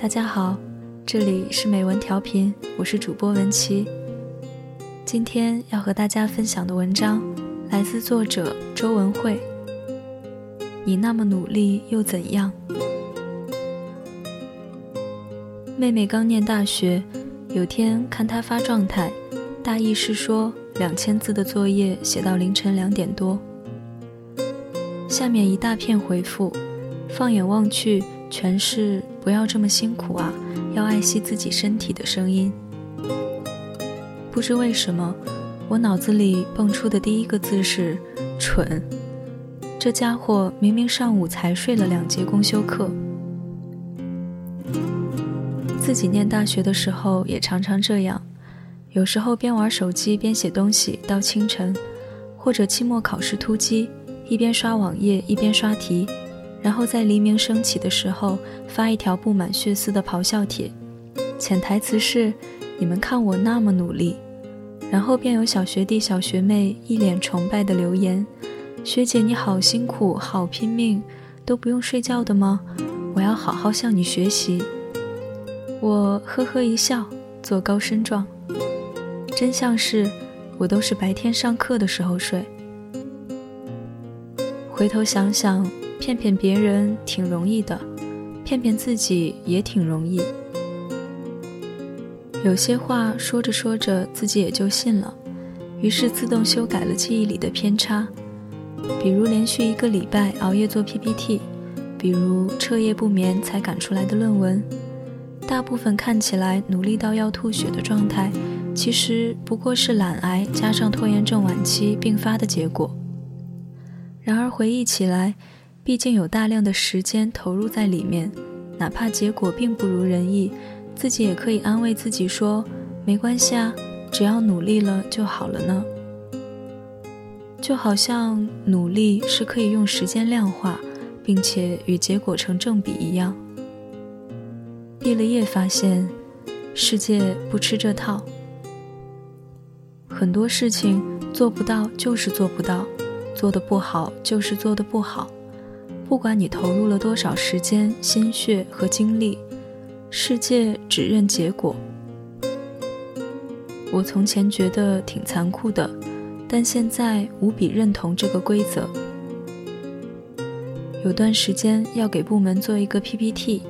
大家好，这里是美文调频，我是主播文琪。今天要和大家分享的文章来自作者周文慧。你那么努力又怎样？妹妹刚念大学，有天看她发状态，大意是说两千字的作业写到凌晨两点多。下面一大片回复，放眼望去全是“不要这么辛苦啊，要爱惜自己身体”的声音。不知为什么，我脑子里蹦出的第一个字是“蠢”。这家伙明明上午才睡了两节公休课。自己念大学的时候也常常这样，有时候边玩手机边写东西到清晨，或者期末考试突击。一边刷网页一边刷题，然后在黎明升起的时候发一条布满血丝的咆哮帖，潜台词是：你们看我那么努力。然后便有小学弟小学妹一脸崇拜的留言：学姐你好辛苦，好拼命，都不用睡觉的吗？我要好好向你学习。我呵呵一笑，做高身状。真相是，我都是白天上课的时候睡。回头想想，骗骗别人挺容易的，骗骗自己也挺容易。有些话说着说着，自己也就信了，于是自动修改了记忆里的偏差。比如连续一个礼拜熬夜做 PPT，比如彻夜不眠才赶出来的论文，大部分看起来努力到要吐血的状态，其实不过是懒癌加上拖延症晚期并发的结果。然而回忆起来，毕竟有大量的时间投入在里面，哪怕结果并不如人意，自己也可以安慰自己说：“没关系啊，只要努力了就好了呢。”就好像努力是可以用时间量化，并且与结果成正比一样。毕了业发现，世界不吃这套，很多事情做不到就是做不到。做的不好就是做的不好，不管你投入了多少时间、心血和精力，世界只认结果。我从前觉得挺残酷的，但现在无比认同这个规则。有段时间要给部门做一个 PPT，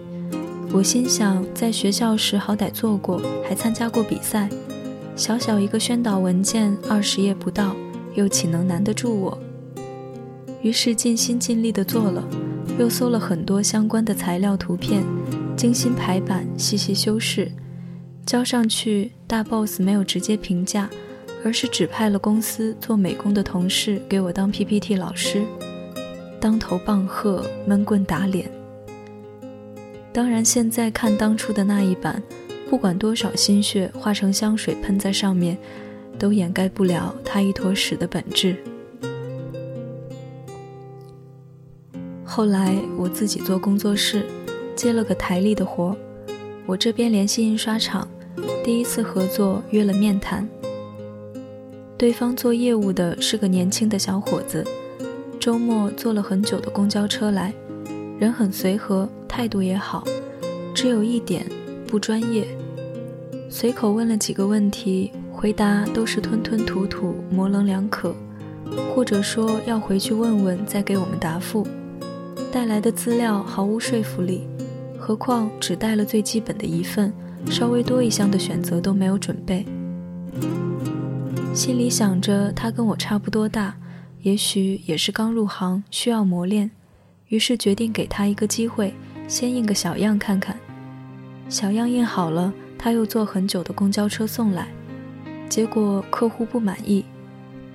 我心想，在学校时好歹做过，还参加过比赛，小小一个宣导文件，二十页不到，又岂能难得住我？于是尽心尽力地做了，又搜了很多相关的材料图片，精心排版，细细修饰，交上去。大 boss 没有直接评价，而是指派了公司做美工的同事给我当 PPT 老师，当头棒喝，闷棍打脸。当然，现在看当初的那一版，不管多少心血化成香水喷在上面，都掩盖不了它一坨屎的本质。后来我自己做工作室，接了个台历的活。我这边联系印刷厂，第一次合作约了面谈。对方做业务的是个年轻的小伙子，周末坐了很久的公交车来，人很随和，态度也好，只有一点不专业。随口问了几个问题，回答都是吞吞吐吐、模棱两可，或者说要回去问问再给我们答复。带来的资料毫无说服力，何况只带了最基本的一份，稍微多一项的选择都没有准备。心里想着他跟我差不多大，也许也是刚入行，需要磨练，于是决定给他一个机会，先印个小样看看。小样印好了，他又坐很久的公交车送来，结果客户不满意，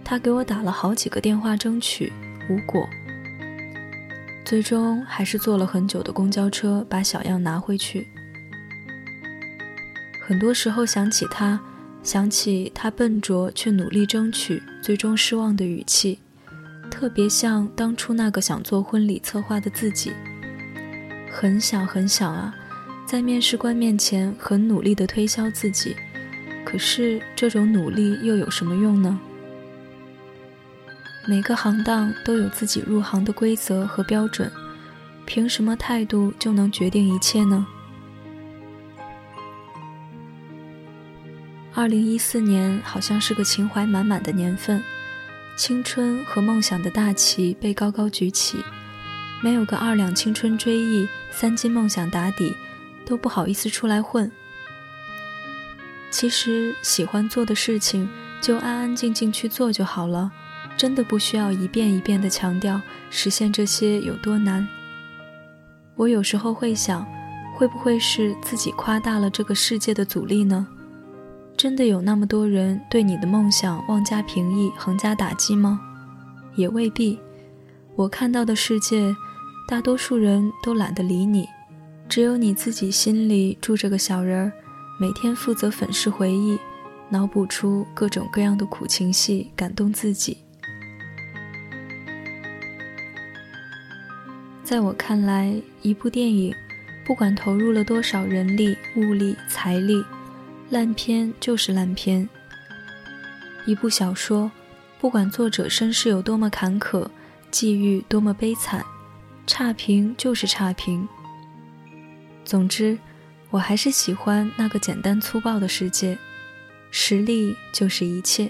他给我打了好几个电话争取，无果。最终还是坐了很久的公交车，把小样拿回去。很多时候想起他，想起他笨拙却努力争取，最终失望的语气，特别像当初那个想做婚礼策划的自己。很想很想啊，在面试官面前很努力地推销自己，可是这种努力又有什么用呢？每个行当都有自己入行的规则和标准凭什么态度就能决定一切呢？二零一四年好像是个情怀满满的年份青春和梦想的大旗被高高举起没有个二两青春追忆三斤梦想打底都不好意思出来混。其实喜欢做的事情就安安静静去做就好了真的不需要一遍一遍的强调实现这些有多难。我有时候会想，会不会是自己夸大了这个世界的阻力呢？真的有那么多人对你的梦想妄加评议、横加打击吗？也未必。我看到的世界，大多数人都懒得理你，只有你自己心里住着个小人儿，每天负责粉饰回忆，脑补出各种各样的苦情戏，感动自己。在我看来，一部电影，不管投入了多少人力、物力、财力。烂片就是烂片。一部小说，不管作者身世有多么坎坷，际遇多么悲惨，差评就是差评。总之，我还是喜欢那个简单粗暴的世界，实力就是一切。